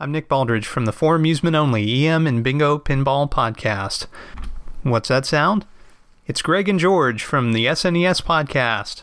I'm Nick Baldridge from the For Amusement Only EM and Bingo Pinball Podcast. What's that sound? It's Greg and George from the SNES Podcast.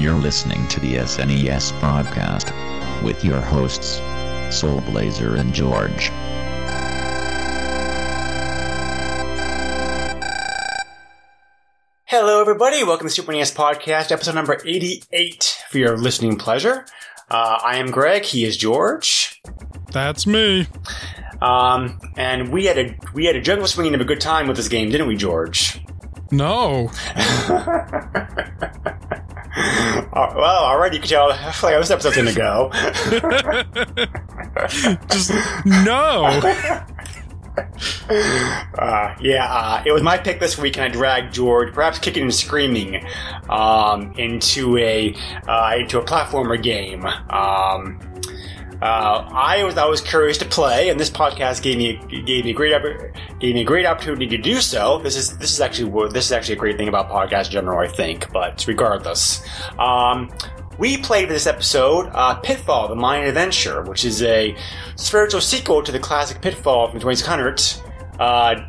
You're listening to the SNES podcast with your hosts, Soulblazer and George. Hello, everybody. Welcome to Super NES Podcast, episode number 88 for your listening pleasure. Uh, I am Greg. He is George. That's me. Um, and we had a we had a jungle swinging of a good time with this game, didn't we, George? No. Well, already you can tell. I feel like this episode's gonna go. Just no. Uh, yeah, uh, it was my pick this week, and I dragged George, perhaps kicking and screaming, um, into a uh, into a platformer game. Um, uh, I was always curious to play, and this podcast gave me gave me a great gave me a great opportunity to do so. This is this is actually this is actually a great thing about podcasts in general, I think. But regardless, um, we played for this episode uh, Pitfall: The Mayan Adventure, which is a spiritual sequel to the classic Pitfall from 2600. Uh,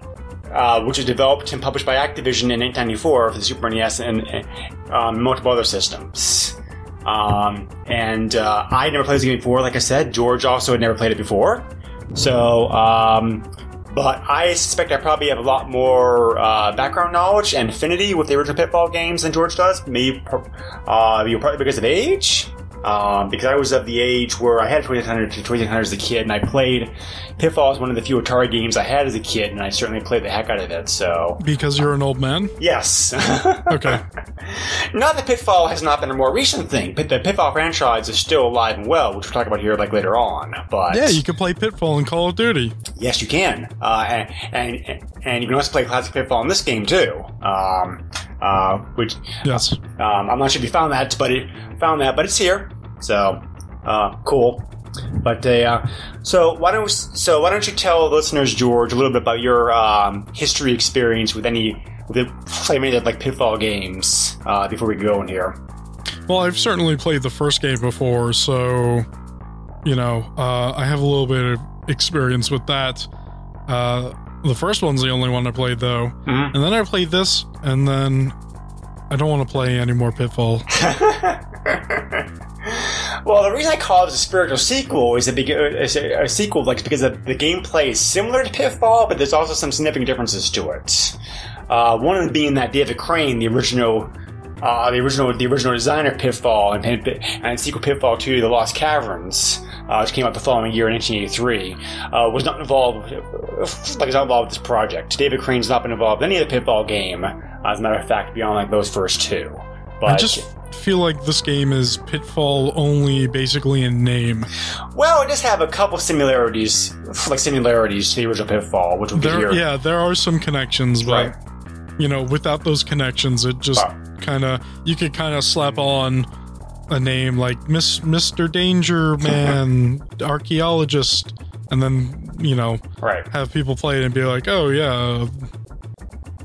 uh, which was developed and published by Activision in 1994 for the Super NES and, and um, multiple other systems. Um, and uh, I never played this game before. Like I said, George also had never played it before. So, um, but I suspect I probably have a lot more uh, background knowledge and affinity with the original Pitfall games than George does. Maybe, uh, maybe partly because of age. Um, because I was of the age where I had 2600 to 2600 as a kid, and I played Pitfall as one of the few Atari games I had as a kid, and I certainly played the heck out of it. So, Because you're an old man? yes. Okay. Not that Pitfall has not been a more recent thing. Pit- The Pitfall franchise is still alive and well, which we'll talk about here like later on. But Yeah, you can play Pitfall in Call of Duty. yes, you can, uh, and, and and you can also play classic Pitfall in this game too. Um, uh, which Yes. um, I'm not sure if you found that, but it found that, but it's here. So uh, cool. But uh, so why don't so why don't you tell listeners, George, a little bit about your um, history experience with any with the playing any of like Pitfall games uh, before we go in here. Well, I've certainly played the first game before, so, you know, uh, I have a little bit of experience with that. Uh, the first one's the only one I played, though. Mhm. And then I played this, and then I don't want to play any more Pitfall. Well, the reason I call it a spiritual sequel is a, a, sequel, like because the, the gameplay is similar to Pitfall, but there's also some significant differences to it. Uh, one of them being that David Crane, the original, uh, the original, the original designer Pitfall and, and sequel Pitfall 2, The Lost Caverns, uh, which came out the following year in 1983, uh, was not involved, like, is not involved with this project. David Crane's not been involved in any of the Pitfall game, as a matter of fact, beyond like those first two. But I just feel like this game is Pitfall only basically in name. Well, it does have a couple similarities, like similarities to the original Pitfall, which we'll There, here. yeah, there are some connections, but Right. you know, without those connections, it just kind of you could kind of slap on a name like Miss Mr. Danger Man, archaeologist, and then you know Right. have people play it and be like, oh yeah,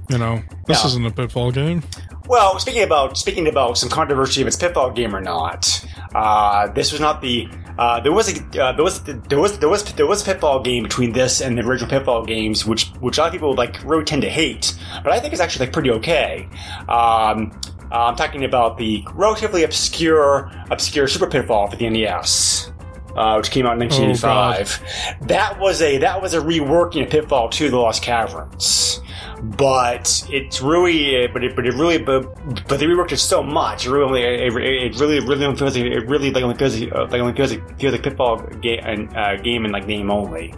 you know, this Yeah. isn't a Pitfall game. Well, speaking about speaking about some controversy if it's Pitfall game or not, uh, this was not the uh, there was a uh, there was there was there was there was a Pitfall game between this and the original Pitfall games, which which a lot of people like really tend to hate, but I think it's actually like pretty okay. Um, Uh, I'm talking about the relatively obscure, obscure Super Pitfall for the NES, uh, which came out in 1985. that was a that was a reworking of Pitfall 2: The Lost Caverns. But it's really, but it, but it really, but, but they reworked it so much. It really, it, it really, really only feels like it really like only feels like, like only feels like feels like Pitfall game, uh, game in like name only.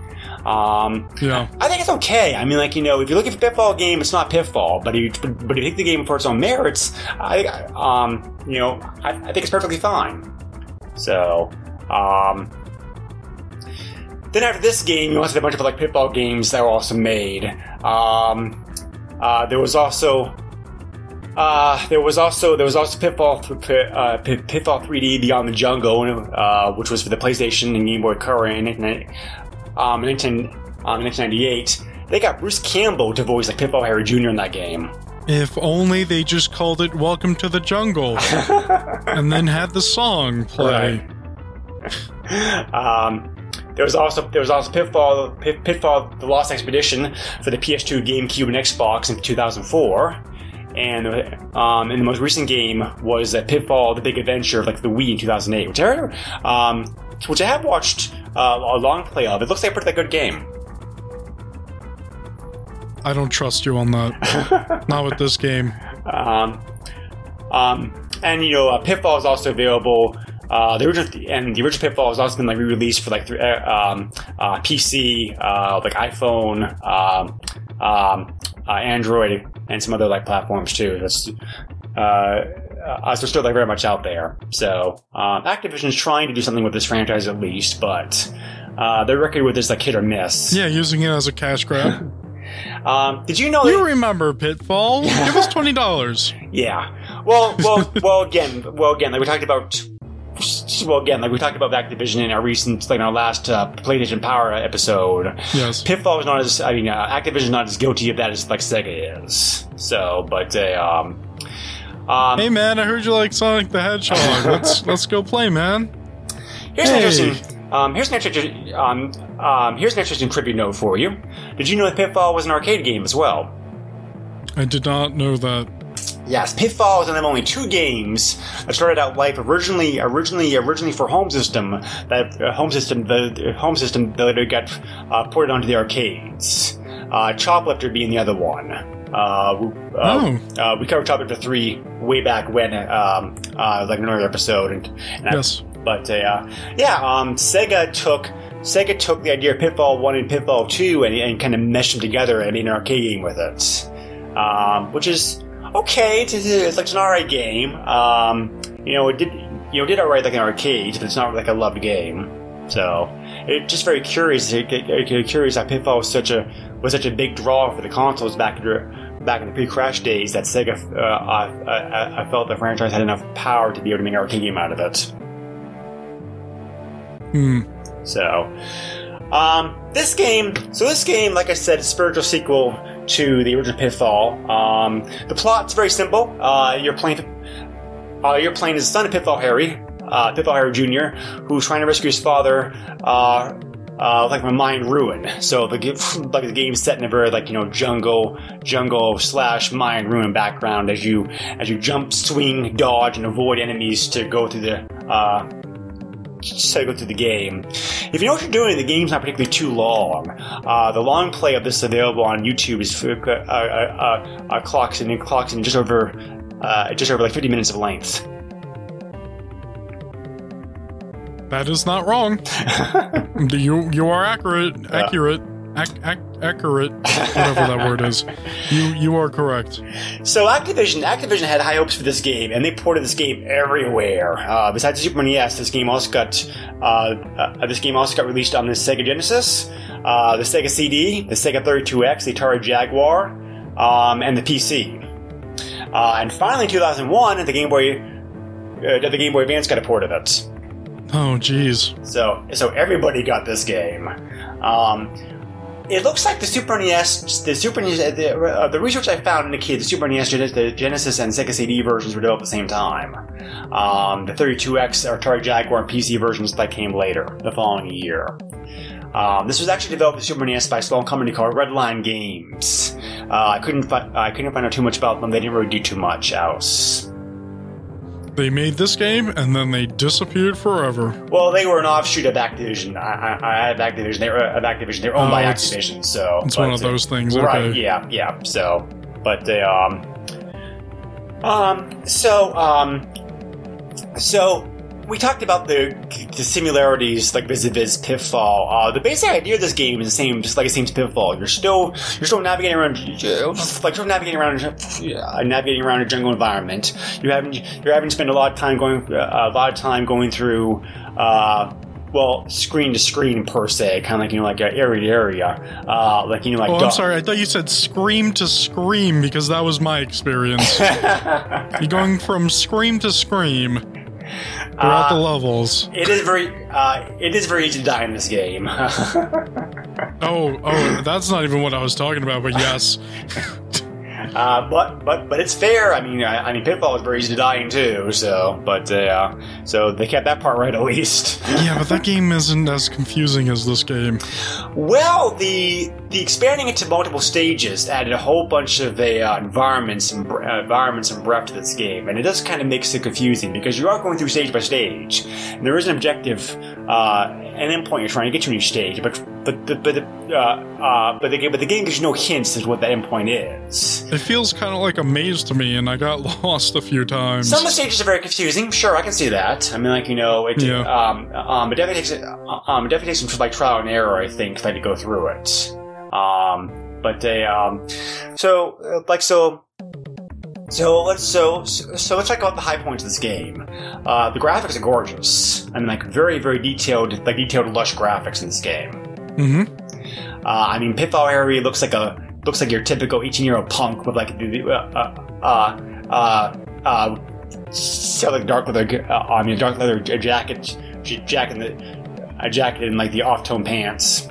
Um, Yeah. I think it's okay. I mean, like you know, if you look at the Pitfall game, it's not Pitfall, but if you, but if you take the game for its own merits, I um, you know, I, I think it's perfectly fine. So, um, then after this game, you also had a bunch of like Pitfall games that were also made. Um, uh, there was also. Uh, there was also there was also Pitfall uh, Pitfall 3D Beyond the Jungle, uh, which was for the PlayStation and Game Boy Color in, in, um, in 19, um, 1998. They got Bruce Campbell to voice like Pitfall Harry Jr. in that game. If only they just called it Welcome to the Jungle and then had the song play. Um, there was also there was also Pitfall Pit, Pitfall: The Lost Expedition for the PS2, GameCube, and Xbox in 2004. And um, and the most recent game was uh, Pitfall: The Big Adventure, like the Wii in 2008, which I um, which I have watched uh, a long play of. It looks like a pretty good game. I don't trust you on that. Not with this game. Um, um, and you know, uh, Pitfall is also available. Uh, the original and the original Pitfall has also been like re-released for like th- uh, um, uh, PC, uh, like iPhone, um, um, uh, Android, and some other like platforms too. That's uh, so still like very much out there. So um, Activision's trying to do something with this franchise at least, but uh, their record with this like hit or miss. Yeah, using it as a cash grab. Um, did you know? You that- remember Pitfall? Give us twenty dollars. Yeah. Well, well, well. Again, well, again, like we talked about. Well, again, like we talked about Activision in our recent, like in our last uh, PlayStation Power episode. Yes. Pitfall is not as, I mean, uh, Activision is not as guilty of that as like Sega is. So, but uh, um, um, Hey man, I heard you like Sonic the Hedgehog. Let's let's go play, man. here's hey. an interesting. Um, here's an interesting. Um, um, here's an interesting tribute note for you. Did you know that Pitfall was an arcade game as well? I did not know that. Yes, Pitfall is one of only two games that started out life originally, originally, originally for home system. That uh, home system, the, the home system that got uh, ported onto the arcades. Uh, Choplifter being the other one. Uh, we- uh, uh, we covered Choplifter three way back when, um, uh, like another episode, and, and I- Yes. but uh, yeah, um, Sega took Sega took the idea of Pitfall One and Pitfall Two and, and kind of meshed them together and made an arcade game with it, um, which is okay. It's, it's like an alright game. Um, you know, it did you know did alright like an arcade, but it's not like a loved game. So it's just very curious. It, it, curious how Pitfall was such a was such a big draw for the consoles back in the back in the pre-crash days that Sega uh, uh, I felt the franchise had enough power to be able to make an arcade game out of it. Hmm. So, um, this game, so this game, like I said, is a spiritual sequel to the original Pitfall. Um, the plot's very simple. Uh, you're playing, uh, you're playing as the son of Pitfall Harry, uh, Pitfall Harry Jr., who's trying to rescue his father, uh, uh, like a Mayan ruin. So the like the game's set in a very like you know jungle, jungle slash Mayan ruin background as you as you jump, swing, dodge, and avoid enemies to go through the uh, to go through the game. If you know what you're doing, the game's not particularly too long. Uh, the long play of this available on YouTube is uh, uh, uh, uh, clocks in clocks in just over uh, just over like 50 minutes of length. That is not wrong. you you are accurate. Accurate. Ac- ac- accurate. Whatever that word is. You you are correct. So Activision, Activision had high hopes for this game, and they ported this game everywhere. Uh, besides the Super NES, this game also got uh, uh, this game also got released on the Sega Genesis, uh, the Sega CD, the Sega 32X, the Atari Jaguar, um, and the PC. Uh, and finally, in 2001, the Game Boy, uh, the Game Boy Advance got a port of it. Oh jeez. So, so everybody got this game. Um, it looks like the Super NES, the Super NES, the, uh, the research I found indicated the Super NES, the Genesis, and Sega CD versions were developed at the same time. Um, the 32X, Atari Jaguar, and PC versions that came later, the following year. Um, this was actually developed with Super NES by a small company called Redline Games. Uh, I couldn't I couldn't find out too much about them. They didn't really do too much else. They made this game and then they disappeared forever. Well, they were an offshoot of Activision. I, I, I have Activision. They were of Activision. They're owned Oh, by Activision. So It's one of those things. Right? Okay. Yeah. Yeah. So, but they um, um, so um, so we talked about the the similarities like vis-a-vis Pitfall. Uh, the basic idea of this game is the same, just like it seems Pitfall. You're still you're still navigating around, like still navigating around, uh, navigating around a jungle environment. You haven't you're having to spend a lot of time going uh, a lot of time going through. Uh, well, screen to screen per se, kind of like you know, like uh, area to area, uh, like you know, like Oh, I'm sorry. I thought you said scream to scream because that was my experience. You're going from scream to scream throughout the levels. It is very, uh, it is very easy to die in this game. Oh, oh, that's not even what I was talking about, but yes. uh, but but but it's fair. I mean, I, I mean, Pitfall was very easy to die in too. So, but uh, so they kept that part right at least. Yeah, but that game isn't as confusing as this game. well, the the expanding it to multiple stages added a whole bunch of the uh, environments and uh, environments and breadth to this game, and it does kind of makes it confusing because you are going through stage by stage, and there is an objective, uh, an endpoint you're trying to get to in each stage, but but the, but uh, uh, but the game but the game gives you no hints as to what that endpoint is. It feels kind of like a maze to me, and I got lost a few times. Some of the stages are very confusing. Sure, I can see that. I mean, like you know, it Yeah. um um it definitely takes um it definitely takes some like trial and error. I think like to go through it. Um, but they um so uh, like so. So let's so so so let's talk about the high points of this game. Uh, the graphics are gorgeous. I mean, like very very detailed, like detailed, lush graphics in this game. Hmm Uh, I mean, Pitfall Harry looks like a looks like your typical 18 year old punk with like the uh uh uh uh, so like dark leather. I mean, dark leather jacket, jacket, the, a jacket and like the off tone pants.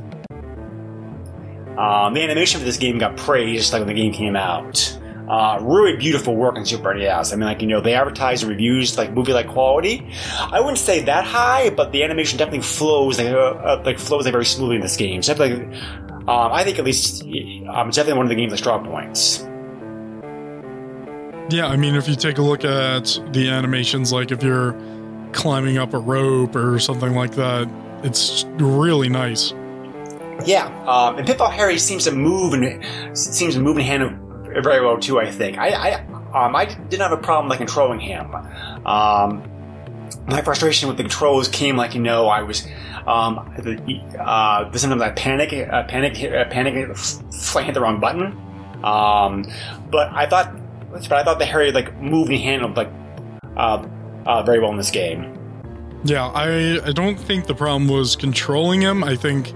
Um, the animation for this game got praised like when the game came out. Uh, really beautiful work in Super NES. I mean, like you know, they advertise reviews like movie-like quality. I wouldn't say that high, but the animation definitely flows like uh, uh, like flows like very smoothly in this game. So definitely, um, I think at least um, it's definitely one of the game's strong points. Yeah, I mean, if you take a look at the animations, like if you're climbing up a rope or something like that, it's really nice. Yeah, um, and Pitfall Harry seems to move and seems to move in hand very well too. I think I I, um, I didn't have a problem like controlling him. Um, my frustration with the controls came like you know I was um, the, uh, sometimes I panic uh, panic uh, panic hit the wrong button. Um, but I thought but I thought the Harry like moved and handled like uh, uh, very well in this game. Yeah, I I don't think the problem was controlling him. I think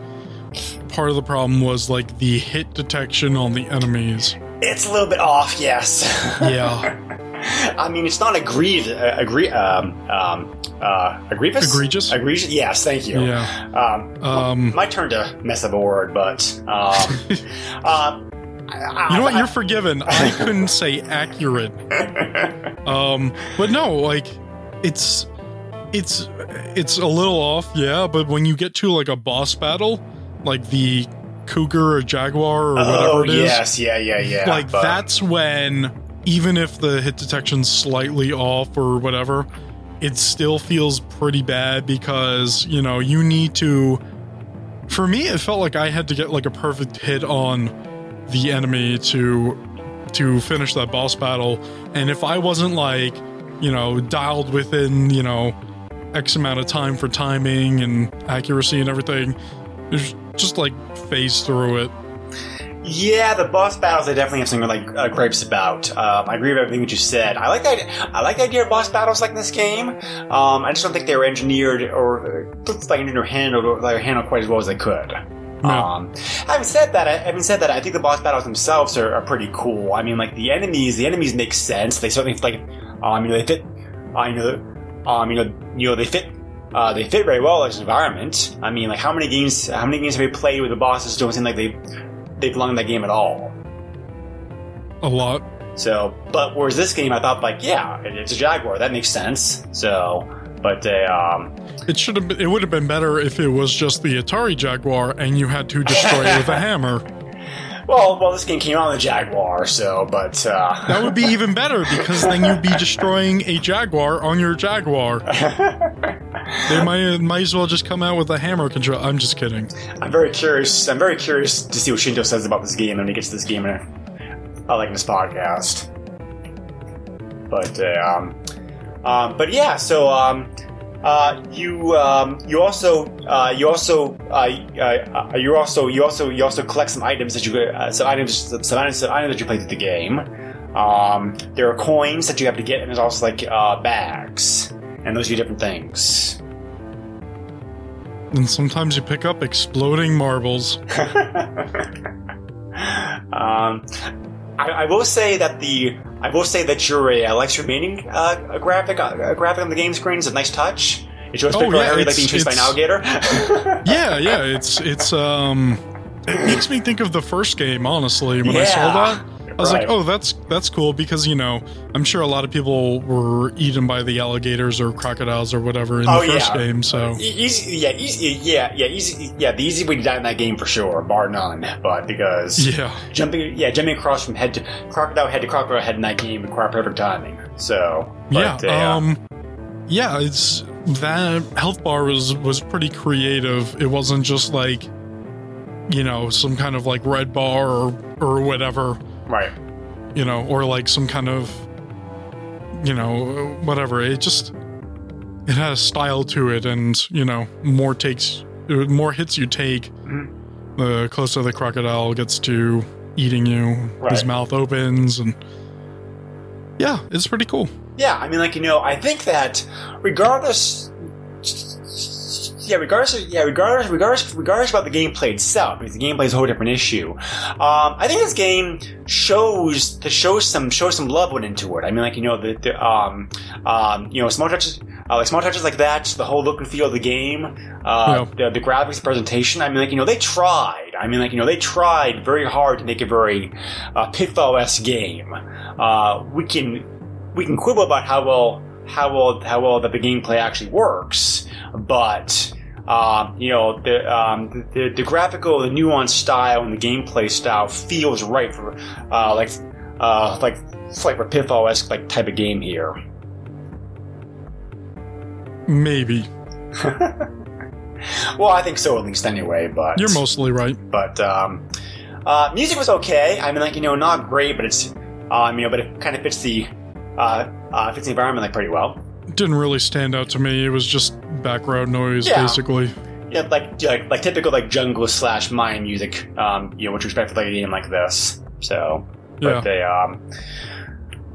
part of the problem was like the hit detection on the enemies. It's a little bit off, yes. Yeah, I mean, it's not egregious. Uh, agree, um, um, uh, egregious? Egregious? Egregious? Yes, thank you. yeah. Um, Um, my turn to mess up a word, but um, I, you know what? I- You're forgiven. I couldn't say accurate. Um, but no, like it's it's it's a little off, yeah. But when you get to like a boss battle, like the cougar or jaguar or oh, whatever oh it is, yes, yeah, yeah, yeah. like but- that's when even if the hit detection's slightly off or whatever, it still feels pretty bad because you know you need to. For me, it felt like I had to get like a perfect hit on the enemy to to finish that boss battle, and if I wasn't like you know dialed within you know x amount of time for timing and accuracy and everything, there's just like phase through it. Yeah, the boss battles I definitely have some like uh, gripes about. Um, I agree with everything that you said. I like that. I like the idea of boss battles like in this game. Um, I just don't think they were engineered or uh, like engineered or handled or like, handled quite as well as they could. No. Um, having said that, I, having said that, I think the boss battles themselves are, are pretty cool. I mean, like the enemies, the enemies make sense. They certainly like, um, you know, they fit. Uh, you know, um, you know, you know, they fit. Uh, they fit very well as an environment. I mean, like how many games? How many games have we played with the bosses don't seem like they they belong in that game at all? A lot. So, but whereas this game, I thought like, yeah, it- it's a Jaguar. That makes sense. So, but uh, um, It should have. Been, it would have been better if it was just the Atari Jaguar and you had to destroy it with a hammer. Well, well, this game came out on the Jaguar, so but uh, That would be even better because then you'd be destroying a Jaguar on your Jaguar. They might might as well just come out with a hammer control. I'm just kidding. I'm very curious. I'm very curious to see what Shinto says about this game when he gets to this game uh, like this podcast. But uh, um, um, but yeah, so um, uh, you um, you also uh, you also uh, uh, you also you also you also collect some items that you uh, some items some items, some items that you play through the game. Um, there are coins that you have to get, and there's also like uh, bags, and those do different things. And sometimes you pick up exploding marbles. Um, I, I will say that the I will say that your uh, Alex remaining uh, a graphic uh, a graphic on the game screen is a nice touch. It shows Oh, yeah, Harry like being chased by an alligator. Yeah, yeah, it's it's um it makes me think of the first game, honestly, when I saw that. I was right. like, oh, that's that's cool because you know I'm sure a lot of people were eaten by the alligators or crocodiles or whatever in Oh, the first yeah. game. So easy, yeah, easy, yeah, yeah, easy, yeah. The easy way to die in that game for sure, bar none. But because yeah, jumping, yeah, jumping across from head to crocodile head to crocodile head in that game required perfect timing. So, yeah, but, uh, um, yeah. It's that health bar was was pretty creative. It wasn't just like you know some kind of like red bar or or whatever. Right, you know, or like some kind of, you know, whatever. It just it has style to it, and you know, more takes, more hits you take, Mhm. the closer the crocodile gets to eating you. His mouth opens, and yeah, it's pretty cool. Yeah, I mean, like you know, I think that regardless, yeah, regardless, of, yeah, regardless, regardless, regardless about the gameplay itself, because the gameplay is a whole different issue. Um, I think this game shows to show some show some love went into it. I mean, like you know, the, the um, um, you know, small touches, uh, like small touches like that, the whole look and feel of the game, uh, the, the graphics, presentation. I mean, like you know, they tried. I mean, like you know, they tried very hard to make a very uh, Pitfall-esque game. Uh, we can we can quibble about how well how well how well that the gameplay actually works, but um, you know the, um, the the graphical, the nuanced style, and the gameplay style feels right for uh, like uh, like like a Pitfall esque like type of game here. Maybe Well, I think so at least anyway. But you're mostly right. but um, uh, music was okay. I mean, like you know, not great, but it's um, you know, but it kind of fits the uh, uh, fits the environment like pretty well. Didn't really stand out to me. It was just background noise, Yeah. basically. Yeah, like like, like typical like jungle slash Mayan music. Um, you know, what you expect for like a game like this. So, but Yeah. they um,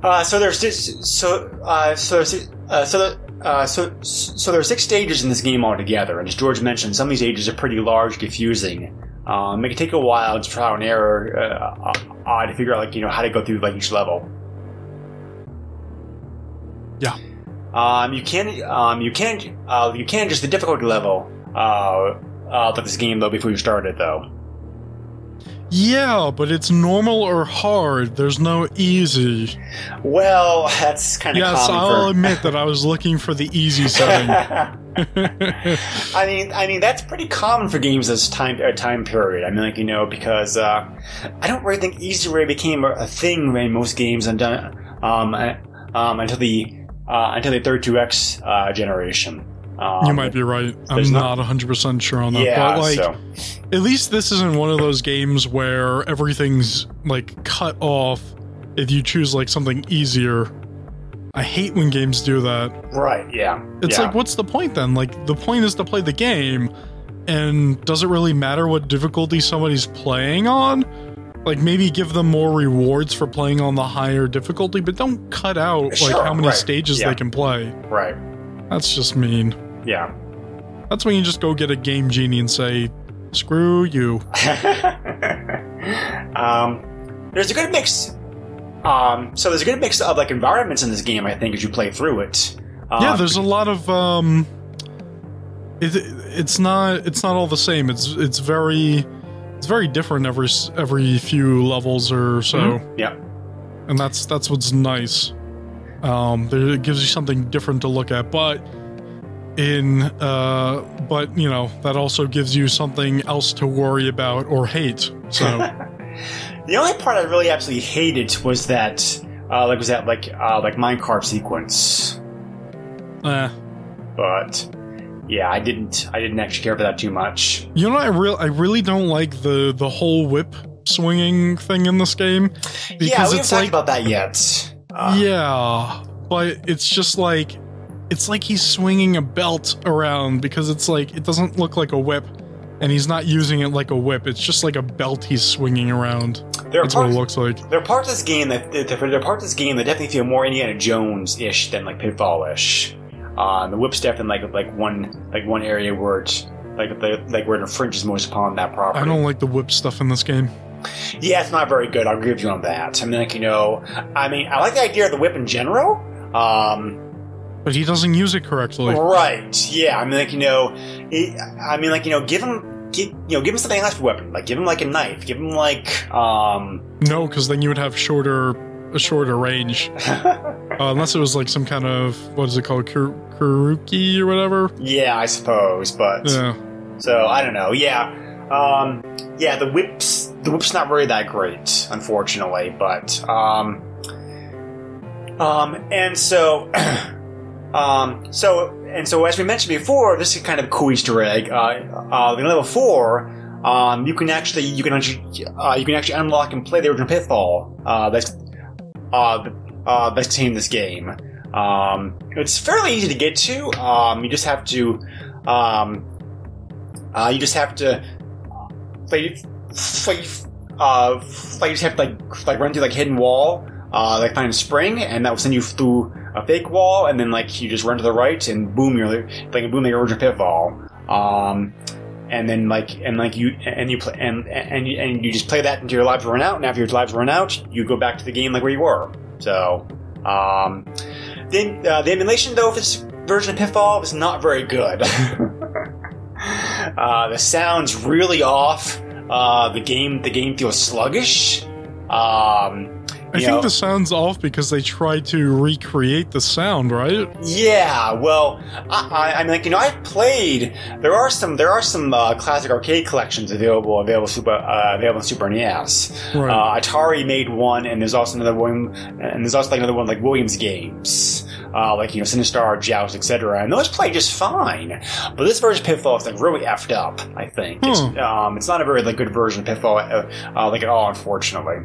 uh, so there's this, so uh, so uh, so the, uh, so so there are six stages in this game altogether, and as George mentioned, some of these stages are pretty large, confusing. Um, it can take a while to trial and error uh, uh, to figure out like you know how to go through like each level. Yeah. Um, you can um, you can uh, you can just the difficulty level uh, uh, of this game though before you start it though. Yeah, but it's normal or hard. There's no easy. Well, that's kind of Yes, I'll for. admit that I was looking for the easy setting. I mean, I mean that's pretty common for games this time uh, time period. I mean, like you know, because uh, I don't really think easy way became a, a thing in most games and uh, um, uh, um, until the uh, until the third two X uh, generation. Um, you might be right. I'm not- not 100% sure on that. Yeah, but like so at least this isn't one of those games where everything's like cut off if you choose like something easier. I hate when games do that. right, yeah, It's yeah. like what's the point then? Like the point is to play the game and does it really matter what difficulty somebody's playing on? Like maybe give them more rewards for playing on the higher difficulty, but don't cut out like how many right, stages yeah. they can play. right, That's just mean. yeah. That's when you just go get a game genie and say, "Screw you." um, there's a good mix. Um, so there's a good mix of like environments in this game. I think as you play through it. Um, yeah, there's a lot of um. It, it's not it's not all the same. It's it's very it's very different every every few levels or so, Mhm, Yeah. and that's that's what's nice. Um, there, it gives you something different to look at, but in uh, but you know that also gives you something else to worry about or hate. So The only part I really absolutely hated was that, uh, like, was that like, uh, like minecart sequence. Eh. But yeah, I didn't, I didn't actually care for that too much. You know, I real I really don't like the the whole whip swinging thing in this game yeah, because we haven't it's talked like about that yet. Uh, yeah, but it's just like it's like he's swinging a belt around because it's like it doesn't look like a whip, and he's not using it like a whip. It's just like a belt he's swinging around. That's what it looks like. there are parts of this game that there are parts of this game that definitely feel more Indiana Jones ish than like Pitfall-ish. Uh, the whip's definitely like like one like one area where it's like like, like where it infringes most upon that property. I don't like the whip stuff in this game. Yeah, it's not very good. I'll agree with you on that. I mean, like you know, I mean, I like the idea of the whip in general. Um, But he doesn't use it correctly. right? Yeah, I mean, like you know, it, I mean, like you know, give him, give, you know, give him something else for weapon. Like give him like a knife. Give him like, um, No, because then you would have shorter a shorter range. uh, unless it was like some kind of what is it called, Kur- Kuruki or whatever. yeah, I suppose. But Yeah. so I don't know. Yeah, um, yeah, the whips, the whip's not really that great, unfortunately. But um, um, and so. Um, so and so as we mentioned before, this is kind of a cool Easter egg. Uh, uh, in level four, um, you can actually you can actually uh, you can actually unlock and play the original Pitfall. Uh, that's uh, uh, in this game. Um, it's fairly easy to get to. Um, you just have to um, uh, you just have to like like uh, like you just have to like like run through like hidden wall. Uh, like find a spring, and that will send you through a fake wall, and then like you just run to the right, and boom, you're like boom, like original pitfall. Um, and then like and like you and you play and and you, and you just play that until your lives run out, and after your lives run out, you go back to the game like where you were. So, um, the uh, the emulation though of this version of Pitfall is not very good. uh, the sound's really off. Uh, the game the game feels sluggish. Um, I think know- the sound's off because they tried to recreate the sound, right? Yeah, well, I, I, mean, like you know, I've played. There are some, there are some uh, classic arcade collections available, available super, uh, available on Super NES. Right. Uh, Atari made one, and there's also another one, and there's also like another one like Williams Games, uh, like you know, Sinistar, Joust, etc. And those play just fine. But this version of Pitfall is like really effed up. I think it's, Hmm. um, it's not a very like good version of Pitfall, uh, uh, like at all, unfortunately.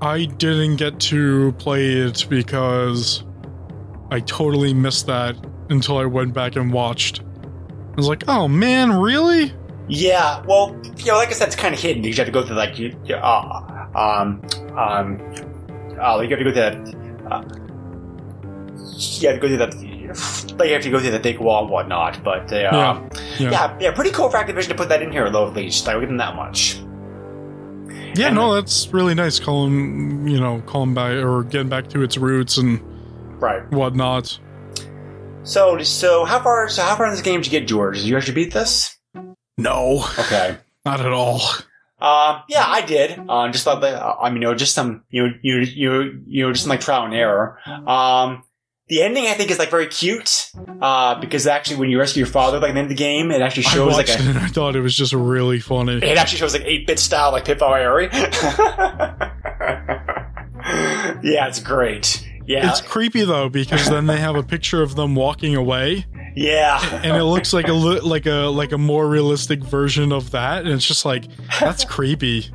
I didn't get to play it because I totally missed that until I went back and watched. I was like, oh man, really? Yeah, well, you know, like I said, it's kind of hidden. because You have to go through like, you, you- uh, um, um, uh, you have to go through that. Uh, you have to go through that. Like you have to go through the big wall and whatnot. But uh, Yeah, yeah. yeah. pretty cool for Activision to put that in here, though. At least I will give them that much. Yeah, no, that's really nice. Calling, you know, calling back or getting back to its roots and Right. whatnot. So, so how far? So how far in this game did you get, George? Did you actually beat this? No, Okay. not at all. Um, yeah, I did. Um, just thought that, uh, I mean, you know, just some, you know, you, you, you know, just some like trial and error. Um, the ending I think is like very cute, uh, because actually when you rescue your father, like at the end of the game, it actually I shows like a, it and I thought it was just really funny. it actually shows like 8-bit style, like Pitfall Harry. yeah, it's great. Yeah, It's creepy though because then they have a picture of them walking away, yeah. and it looks like a li- like a like a more realistic version of that, and it's just like that's creepy.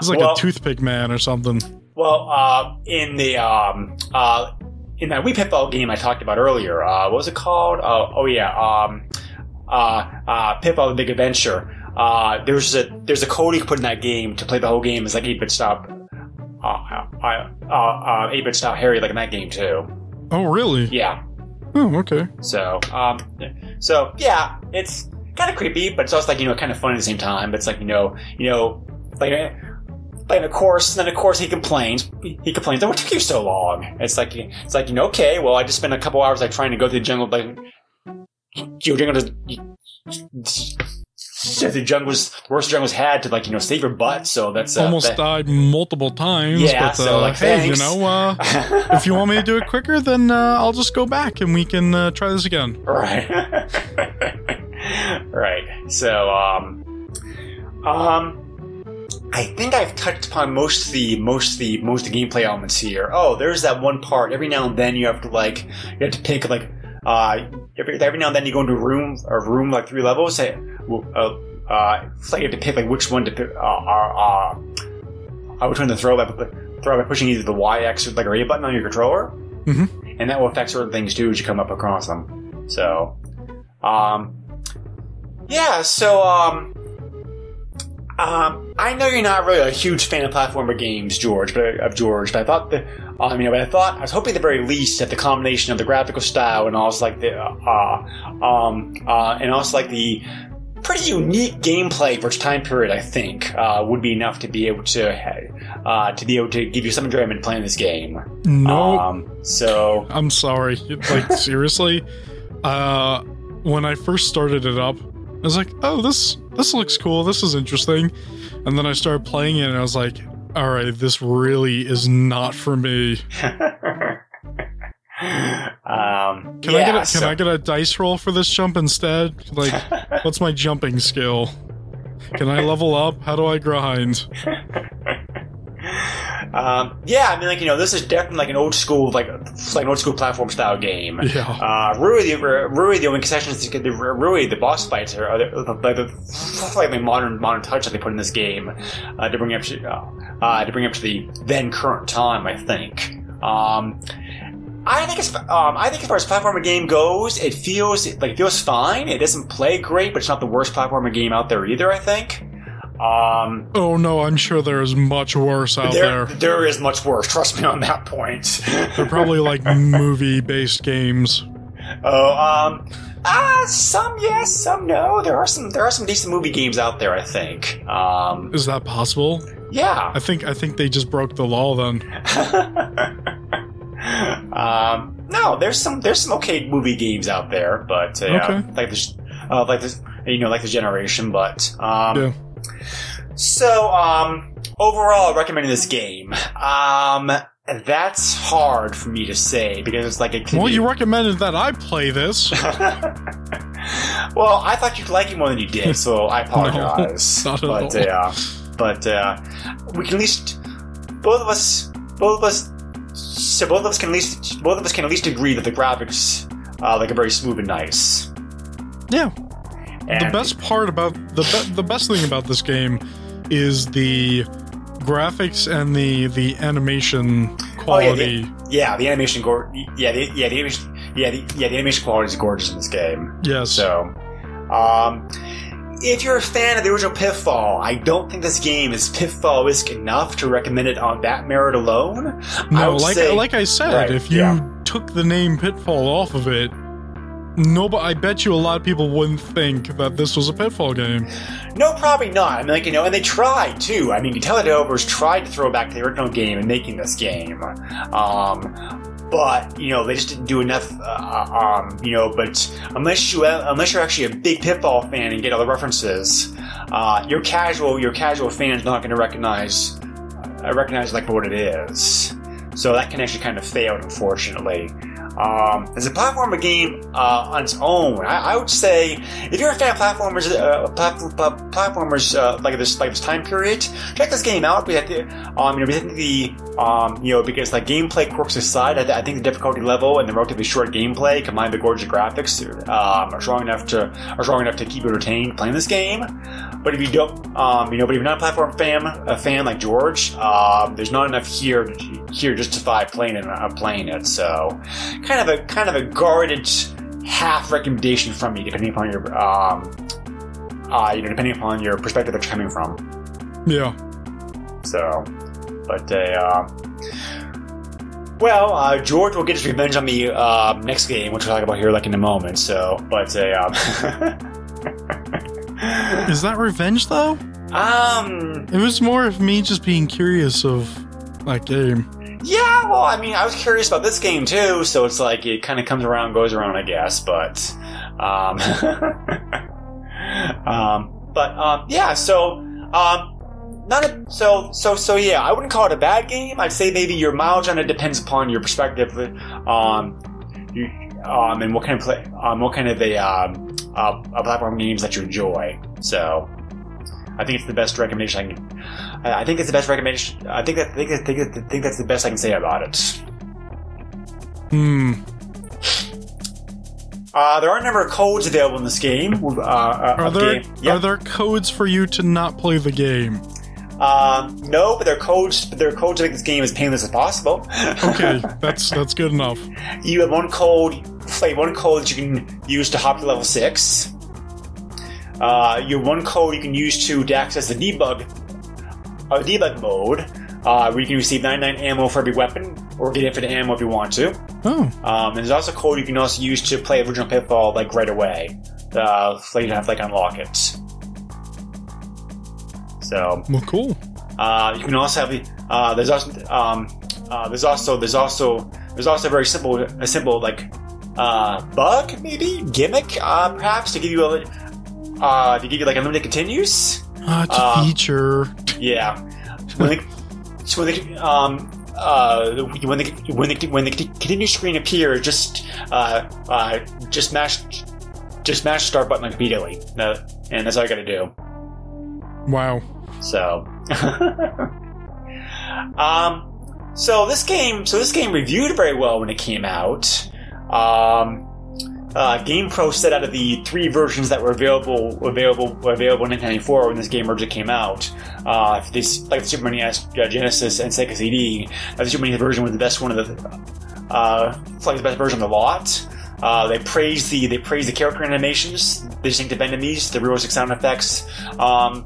It's like Well- a toothpick man or something. Well, uh, in the um, uh, in that Wii Pitfall game I talked about earlier, uh, what was it called? Uh, oh yeah, um, uh, uh, Pitfall: The Big Adventure. Uh, there's a there's a code you can put in that game to play the whole game as like eight bit style, uh, uh, uh, uh, eight bit style Harry like in that game too. Oh really? Yeah. Oh okay. So um, so yeah, it's kind of creepy, but it's also like you know kind of fun at the same time. But it's like you know you know like. Like, of course, then of course he complains. He complains, "Oh, what took you so long?" It's like, it's like, you know, okay, well, I just spent a couple hours like trying to go through the jungle, like, you know, jungle to, the jungle's the worst jungle's had to like you know save your butt. So that's uh, Almost that- died multiple times. Yeah, but, so, uh, like, hey, you know, uh, if you want me to do it quicker, then uh, I'll just go back and we can uh, try this again. Right. right. So, um, um, I think I've touched upon most of the most of the most of the gameplay elements here. Oh, there's that one part. Every now and then you have to like you have to pick like uh every, every now and then you go into a room a room like three levels. Say, uh, uh, it's like you have to pick like which one to pick. Uh, uh, uh, which one to throw by throw by pushing either the Y, X, or like a A button on your controller, Mhm. and that will affect certain things too as you come up across them. So, um, yeah. So, um. Um, I know you're not really a huge fan of platformer games, George, but of George, but I thought that, um, you know, but I thought I was hoping at the very least that the combination of the graphical style and also like the, uh, um, uh, and also like the pretty unique gameplay for its time period, I think, uh, would be enough to be able to, uh, to be able to give you some enjoyment playing this game. No, Um, so, I'm sorry. Like seriously, uh, when I first started it up, I was like, "Oh, this this looks cool. This is interesting," and then I started playing it, and I was like, "All right, this really is not for me." um, Can yeah, I get a, can so- I get a dice roll for this jump instead? Like, what's my jumping skill? Can I level up? How do I grind? Um, yeah, I mean, like you know, this is definitely like an old school, like like an old school platform style game. Yeah. Uh, Rui, the Rui, the only concessions to get the Rui, the boss fights are, are the, the, the slightly modern modern touch that they put in this game uh, to bring up to uh, uh, to bring up to the then current time. I think. Um, I think it's um, I think as far as platformer game goes, it feels like it feels fine. It doesn't play great, but it's not the worst platformer game out there either. I think. Um, Oh no, I'm sure there's much worse out there, there. there is much worse. Trust me on that point. They're probably like movie-based games. oh, um, ah, some yes, some no. There are some, there are some decent movie games out there. I think. Um, Is that possible? yeah. I think I think they just broke the law then. um, no, there's some, there's some okay movie games out there, but uh, Okay. like this, uh, like this, you know, like the generation. But um, Yeah. So, um, overall, recommending this game. Um, that's hard for me to say because it's like a. Well, you recommended that I play this. well, I thought you'd like it more than you did, so I apologize. not at but all. uh, but uh, we can at least both of us, both of us, so both of us can at least both of us can at least agree that the graphics uh, like are very smooth and nice. Yeah. And the best part about the be- the best thing about this game is the graphics and the the animation Oh, yeah, quality. the, yeah, the animation, gor- yeah, the, yeah, the animation, yeah, the, yeah, the animation quality is gorgeous in this game. yes. So, um, if you're a fan of the original Pitfall, I don't think this game is Pitfall-esque enough to recommend it on that merit alone. No, like say- like I said, Right, if you yeah. took the name Pitfall off of it, no, but I bet you a lot of people wouldn't think that this was a Pitfall game. No, probably not. I mean, like, you know, and they tried too. I mean, Tell Developers tried to throw back to the original game in making this game. Um, but, you know, they just didn't do enough, uh, um, you know, but unless you, unless you're actually a big Pitfall fan and get all the references, uh, your casual, your casual fan's not going to recognize, uh, recognize like what it is. So that connection kind of failed, unfortunately. Um, as a platformer game uh, on its own, I, I would say if you're a fan of platformers, uh, plat- plat- platformers uh, like this like this time period, check this game out. But the, um, you know, because the um, you know, because like gameplay quirks aside, I, I think the difficulty level and the relatively short gameplay combined with gorgeous graphics um, are strong enough to are strong enough to keep you entertained playing this game. But if you don't, um, you know, but if you're not a platform fan, a fan like George, um, there's not enough here here to justify playing it. Uh, playing it, so kind of a kind of a guarded half recommendation from me, depending upon your um, uh, you know, depending upon your perspective that you're coming from. Yeah. So, but uh, well, uh, George will get his revenge on me uh, next game, which we'll talk about here like in a moment. So, but uh, Is that revenge though? um, It was more of me just being curious of that game. Yeah. Well, I mean, I was curious about this game too, so it's like it kind of comes around, goes around, I guess. But, um, um, but um, yeah. So, um, not a, so so so yeah. I wouldn't call it a bad game. I'd say maybe your mileage on it depends upon your perspective. Um, you, um, and what kind of play, um, what kind of the um, uh, platform games that you enjoy. So, I think it's the best recommendation I can. I think it's the best recommendation. I think that I think, I think, I think that's the best I can say about it. Hmm. Uh, there are a number of codes available in this game. Uh, uh, Are there game. Yep. are there codes for you to not play the game? Um, no, but there are codes. Are codes to make this game as painless as possible. Okay, that's that's good enough. you have one code, play one code that you can use to hop to level six. Uh, you have one code you can use to, to access the debug, uh, debug mode, uh, where you can receive 99 ammo for every weapon, or get infinite ammo if you want to. Oh, Um, and there's also code you can also use to play original Pitfall like right away, uh, so you don't have to like unlock it. So well, cool. uh, you can also have the uh, there's also um, uh, there's also there's also there's also a very simple a simple like uh, bug maybe gimmick uh, perhaps to give you a uh, to give you like unlimited continues. Ah, it's a Uh, feature. Yeah. When the, so when the um uh when the when the when the continue screen appears, just uh uh just mash just mash the start button immediately, uh, and that's all I got to do. Wow. So, um, so this game, so this game reviewed very well when it came out. Um, uh, GamePro said out of the three versions that were available, available, available in 1994 when this game originally came out, uh, this like the Super NES, uh, Genesis, and Sega CD, uh, the Super NES version was the best one of the, uh, like the best version of the lot. Uh, they praised the they praised the character animations, the distinctive enemies, the realistic sound effects, um,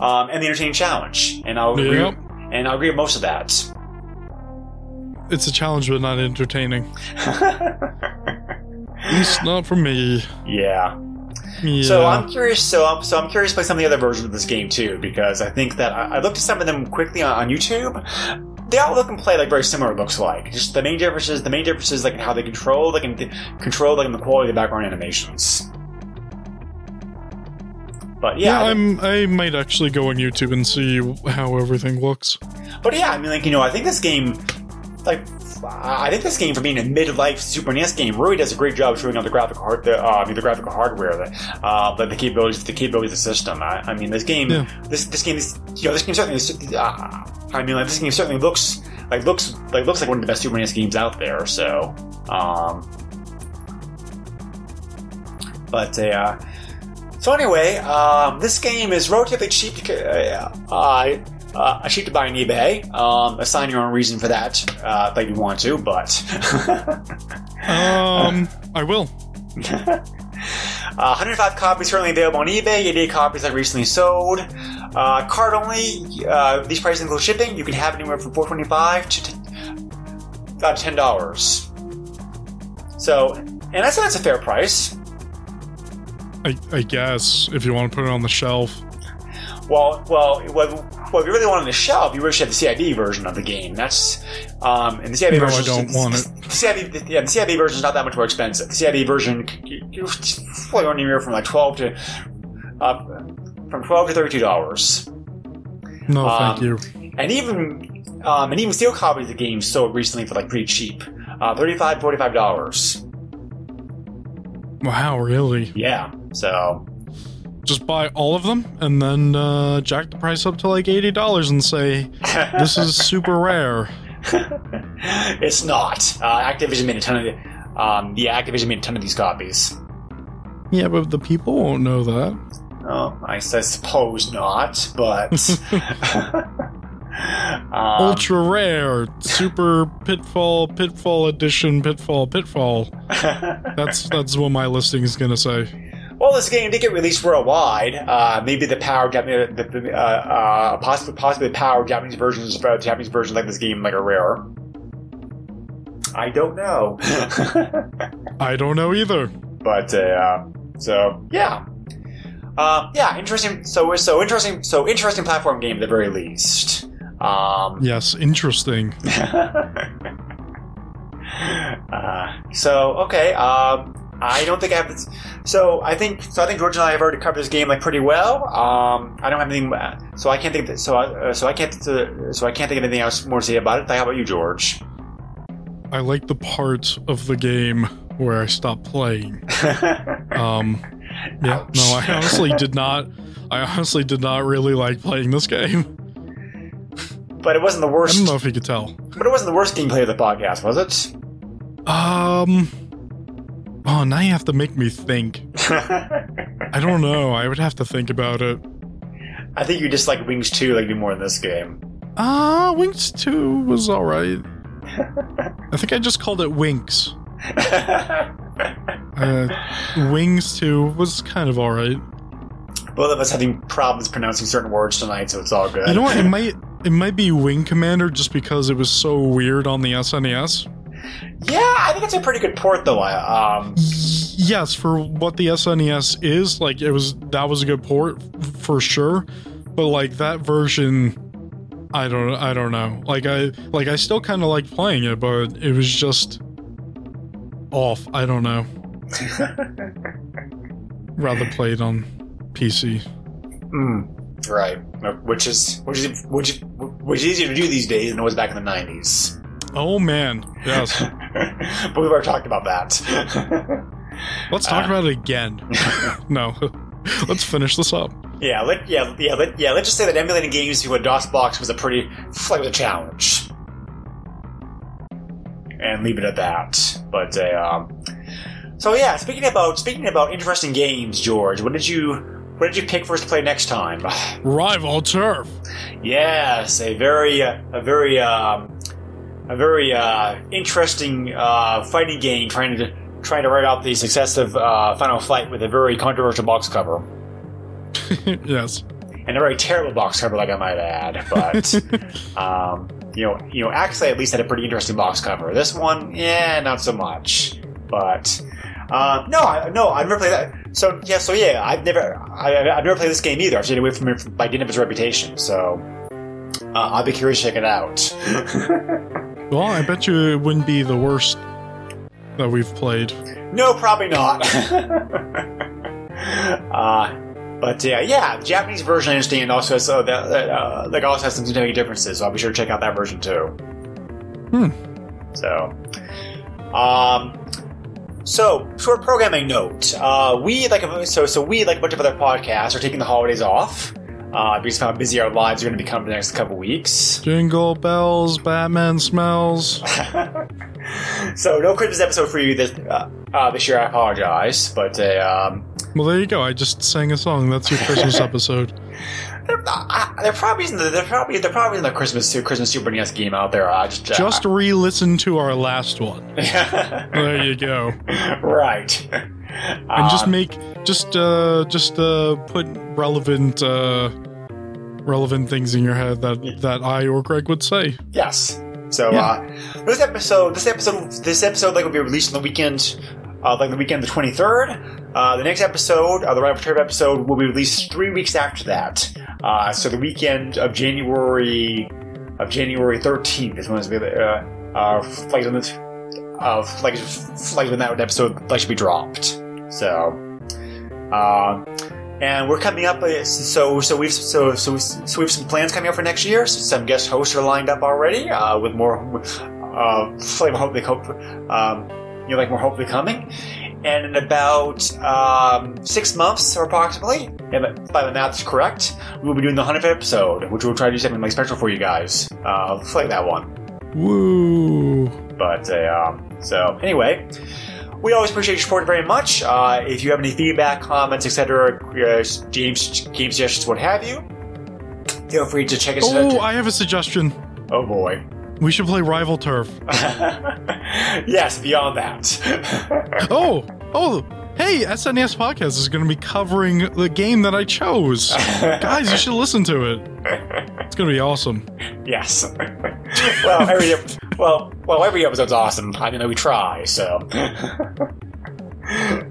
um, and the entertaining challenge. And I'll agree. Yep. And I'll agree with most of that. It's a challenge, but not entertaining. At least not for me. yeah. Yeah. So I'm curious. So I'm so I'm curious to play some of the other versions of this game too, because I think that I, I looked at some of them quickly on, on YouTube. They all look and play like very similar. Looks like just the main differences. The main differences like how they control, like in control, like in the quality of the background animations. But yeah, yeah, I'm. I might actually go on YouTube and see how everything looks. But yeah, I mean, like you know, I think this game, like, I think this game for being a midlife Super NES game really does a great job showing off the graphical hard, the, uh, I mean, the graphical hardware, the, uh, but the capabilities, the capabilities of the system. I, I mean, this game, Yeah. this this game is, you know, this game certainly, is, uh, I mean, like this game certainly looks like looks like looks like one of the best Super NES games out there. So, um, but uh, so anyway, um, this game is relatively cheap. To, uh, uh, uh, cheap to buy on eBay. Um, assign your own reason for that uh, if you want to, but Um, I will. uh, 105 copies currently available on eBay. 88 copies have recently sold. Uh, card only. Uh, these prices include shipping. You can have anywhere from 425 to t- about ten dollars. So, and I say that's a fair price. I, I guess if you want to put it on the shelf. Well, well, well, well if you really wanted the shelf, you really should have the CIB version of the game. That's um, and the CIB No, I version. don't want it. The CIB, yeah, the CIB version is not that much more expensive. The CIB version, you, you probably only anywhere from like twelve to uh, from twelve to thirty-two dollars. No, Um, thank you. And even um, and even steel copies of the game sold recently for like pretty cheap, uh, 35 45 dollars. Wow, really? Yeah, so Just buy all of them and then uh, jack the price up to like eighty dollars and say this is super rare. it's not. Uh, Activision made a ton of um, yeah, Activision made a ton of these copies. Yeah, but the people won't know that. Oh, I, I suppose not, but um, Ultra rare, super pitfall, pitfall edition, pitfall, pitfall. That's that's what my listing is gonna say. Well, this game did get released worldwide. Uh, maybe the power Japanese, the, the, uh, uh, possibly possibly the power Japanese versions, uh, Japanese versions like this game like are rare. I don't know, I don't know either. but uh, so yeah. Uh, yeah, interesting. So, so interesting. So interesting platform game at the very least. Um, Yes, interesting. uh, so okay, um, I don't think I have. So I think so. I think George and I have already covered this game like pretty well. Um, I don't have anything, uh, so I can't think. Of, so I, uh, so I can't. Uh, so I can't think of anything else more to say about it. How about you, George? I like the part of the game where I stop playing. Um, Yeah. No, I honestly did not. I honestly did not really like playing this game. But it wasn't the worst. I don't know if you could tell. But it wasn't the worst gameplay of the podcast, was it? Um. Oh, now you have to make me think. I don't know. I would have to think about it. I think you just like Wings 2 like do more in this game. Ah, Wings 2 was alright. I think I just called it Winks. Uh, Wings 2 was kind of alright. Both of us having problems pronouncing certain words tonight, so it's all good. You know what? It might it might be Wing Commander just because it was so weird on the SNES. Yeah, I think it's a pretty good port though. Um, Yes, for what the SNES is, like it was that was a good port f- for sure. But like that version I don't I don't know. Like I like I still kind of like playing it, but it was just off. I don't know. Rather play it on PC. mm, right, which is which is which is, which is easier to do these days than it was back in the '90s. Oh man, yes. but we've already talked about that. Let's talk about it again. no, let's finish this up. yeah, let yeah yeah let yeah let's just say that emulating games to a DOSBox was a pretty like was a challenge, and leave it at that. But uh, um, so yeah, speaking about speaking about interesting games, George, what did you what did you pick for us to play next time? Rival turf. Yes, a very, uh, a very, um, a very uh, interesting uh, fighting game, trying to trying to write out the success of uh, Final Fight with a very controversial box cover yes. and a very terrible box cover, like I might add. But um, you know, you know, Axelay at least had a pretty interesting box cover. This one, yeah, not so much. But uh, no, I, no, I've never played that. So yeah, so yeah, I've never, I, I've never played this game either. I've stayed away from it by dint of its reputation. So uh, I'll be curious to check it out. Well, I bet you it wouldn't be the worst that we've played. no, probably not. uh, but yeah, yeah, the Japanese version I understand also has, uh, uh, like also has some significant differences. So I'll be sure to check out that version too. Hmm. So, um, so short programming note. Uh, we like so so we like a bunch of other podcasts are taking the holidays off. Uh, because of how busy our lives are going to become the next couple weeks. Jingle bells, Batman smells. So no Christmas episode for you this uh, uh, this year. I apologize, but uh, um, Well, there you go. I just sang a song. That's your Christmas episode. there, uh, there probably isn't. There probably there probably isn't a Christmas Christmas Super NES game out there. Uh, just uh, Just re-listen to our last one. There you go. right. And just make just uh just uh put relevant uh relevant things in your head that that I or Greg would say. Yes. So uh, this episode, this episode, this episode, like will be released on the weekend, uh, like the weekend the twenty third. Uh, the next episode, uh, the Rival Turf episode, will be released three weeks after that. Uh, so the weekend of January of January thirteenth is when it's be uh, uh, like when this, uh, like like when that episode like should be dropped. So. Uh, and we're coming up. uh, So, so we've so so so we have some plans coming up for next year. So some guest hosts are lined up already, uh, with more, uh, flavor hopefully, hope, um, you know, like more hopefully coming. And in about um, six months, or approximately, if by the math is correct, we will be doing the hundredth episode, which we'll try to do something like special for you guys, uh, like that one. Woo! But uh, um, so anyway, we always appreciate your support very much. Uh, if you have any feedback, comments, etc., uh, game suggestions, what have you, feel free to check us Oh, out. Oh, I have a suggestion. oh boy. We should play Rival Turf. yes, beyond that. Oh, oh, hey, SNES Podcast is going to be covering the game that I chose. Guys, you should listen to it. It's going to be awesome. yes. well, every well, well, every episode's awesome. I mean, we try. So.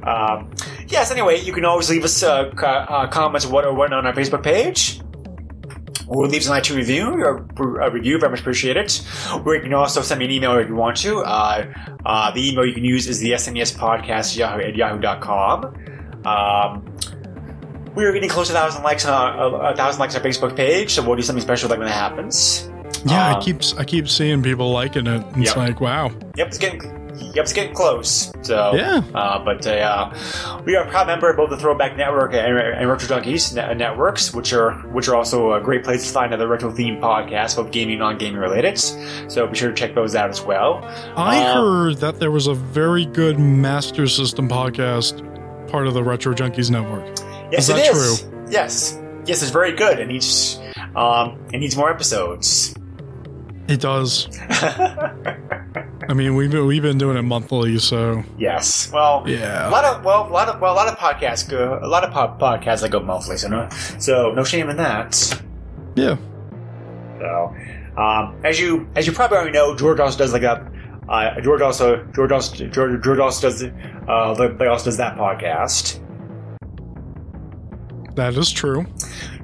um, yes. Anyway, you can always leave us uh, co- uh, comments what or what on our Facebook page. Or leave us an iTunes review, or a review, very much appreciate it. Or you can also send me an email if you want to. Uh, uh, the email you can use is the SNES podcast yahoo at yahoo.com. Um, we are getting close to a thousand likes on our, a thousand likes on our Facebook page, so we'll do something special like when that happens. Yeah, Um, I keep I keep seeing people liking it. It's Yep. like, wow. Yep, it's getting yep, it's getting close. So Yeah. uh, but uh, we are a proud member of both the Throwback Network and, and Retro Junkies net- networks, which are which are also a great place to find other retro themed podcasts, both gaming and non-gaming related. So be sure to check those out as well. I Uh, heard that there was a very good Master System podcast part of the Retro Junkies network. Yes, Is it is. Yes, yes, it's very good. It needs um, it needs more episodes. It does. I mean, we've been, we've been doing it monthly, so yes. Well, Yeah. A lot of well, a lot of well, a lot of podcasts go. A lot of po- podcasts that go monthly. So no, so no shame in that. yeah. So, um, as you as you probably already know, George also does like a. Uh, George also George also George, George also does uh, the- also does that podcast. That is true.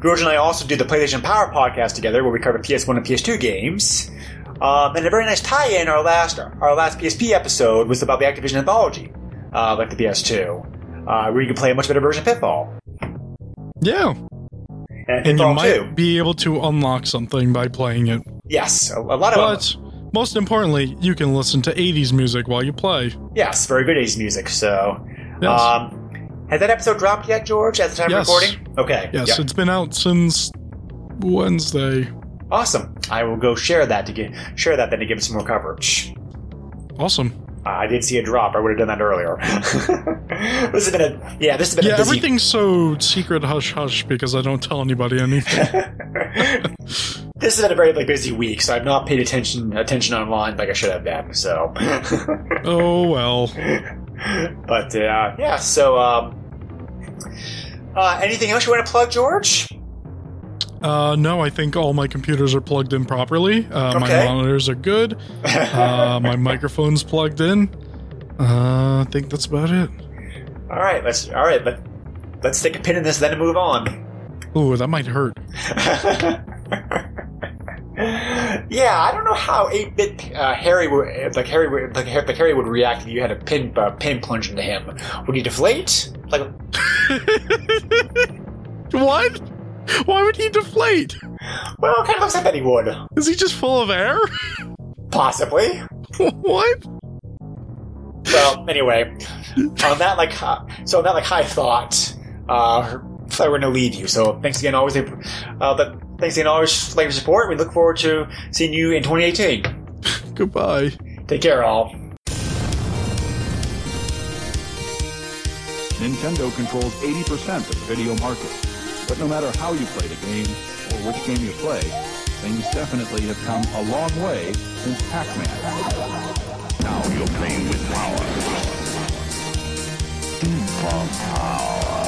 George and I also do the PlayStation Power podcast together, where we cover PS1 and PS2 games. Um, and a very nice tie-in. Our last our last PSP episode was about the Activision anthology, uh, like the PS2, uh, where you can play a much better version of Pitfall Yeah. and And you might 2. be able to unlock something by playing it. Yes, a, a lot of But most importantly, you can listen to 80s music while you play. yes, very good 80s music. So, Yes. um, has that episode dropped yet, George? At the time Yes. of recording? Okay. yes, yeah. it's been out since Wednesday. awesome. I will go share that to get share that then to give it some more coverage. Awesome. Uh, I did see a drop. I would have done that earlier. this has been a yeah. This has been Yeah, a busy. everything's so secret hush hush because I don't tell anybody anything. this has been a very like, busy week, so I've not paid attention attention online like I should have been. So, oh well. but uh, yeah. So, um, uh, anything else you want to plug, George? Uh, no, I think all my computers are plugged in properly. Uh, Okay. My monitors are good. Uh, my microphone's plugged in. Uh, I think that's about it. all right. Let's all right. Let let's take a pin in this, then and move on. Ooh, that might hurt. yeah, I don't know how eight bit uh, Harry would like Harry would like, like Harry would react if you had a pin uh, pin plunge into him. Would he deflate? Like, What? Why would he deflate? well, it kind of looks like that he would. Is he just full of air? Possibly. what? Well, anyway, on that like so on that like high thought, uh, we're to leave you. So thanks again, always, uh, but thanks again, always for your support. We look forward to seeing you in 2018. Goodbye. Take care, all. Nintendo controls 80% of the video market. But no matter how you play the game, or which game you play, things definitely have come a long way since Pac-Man. Now you're playing with power. Pinball power.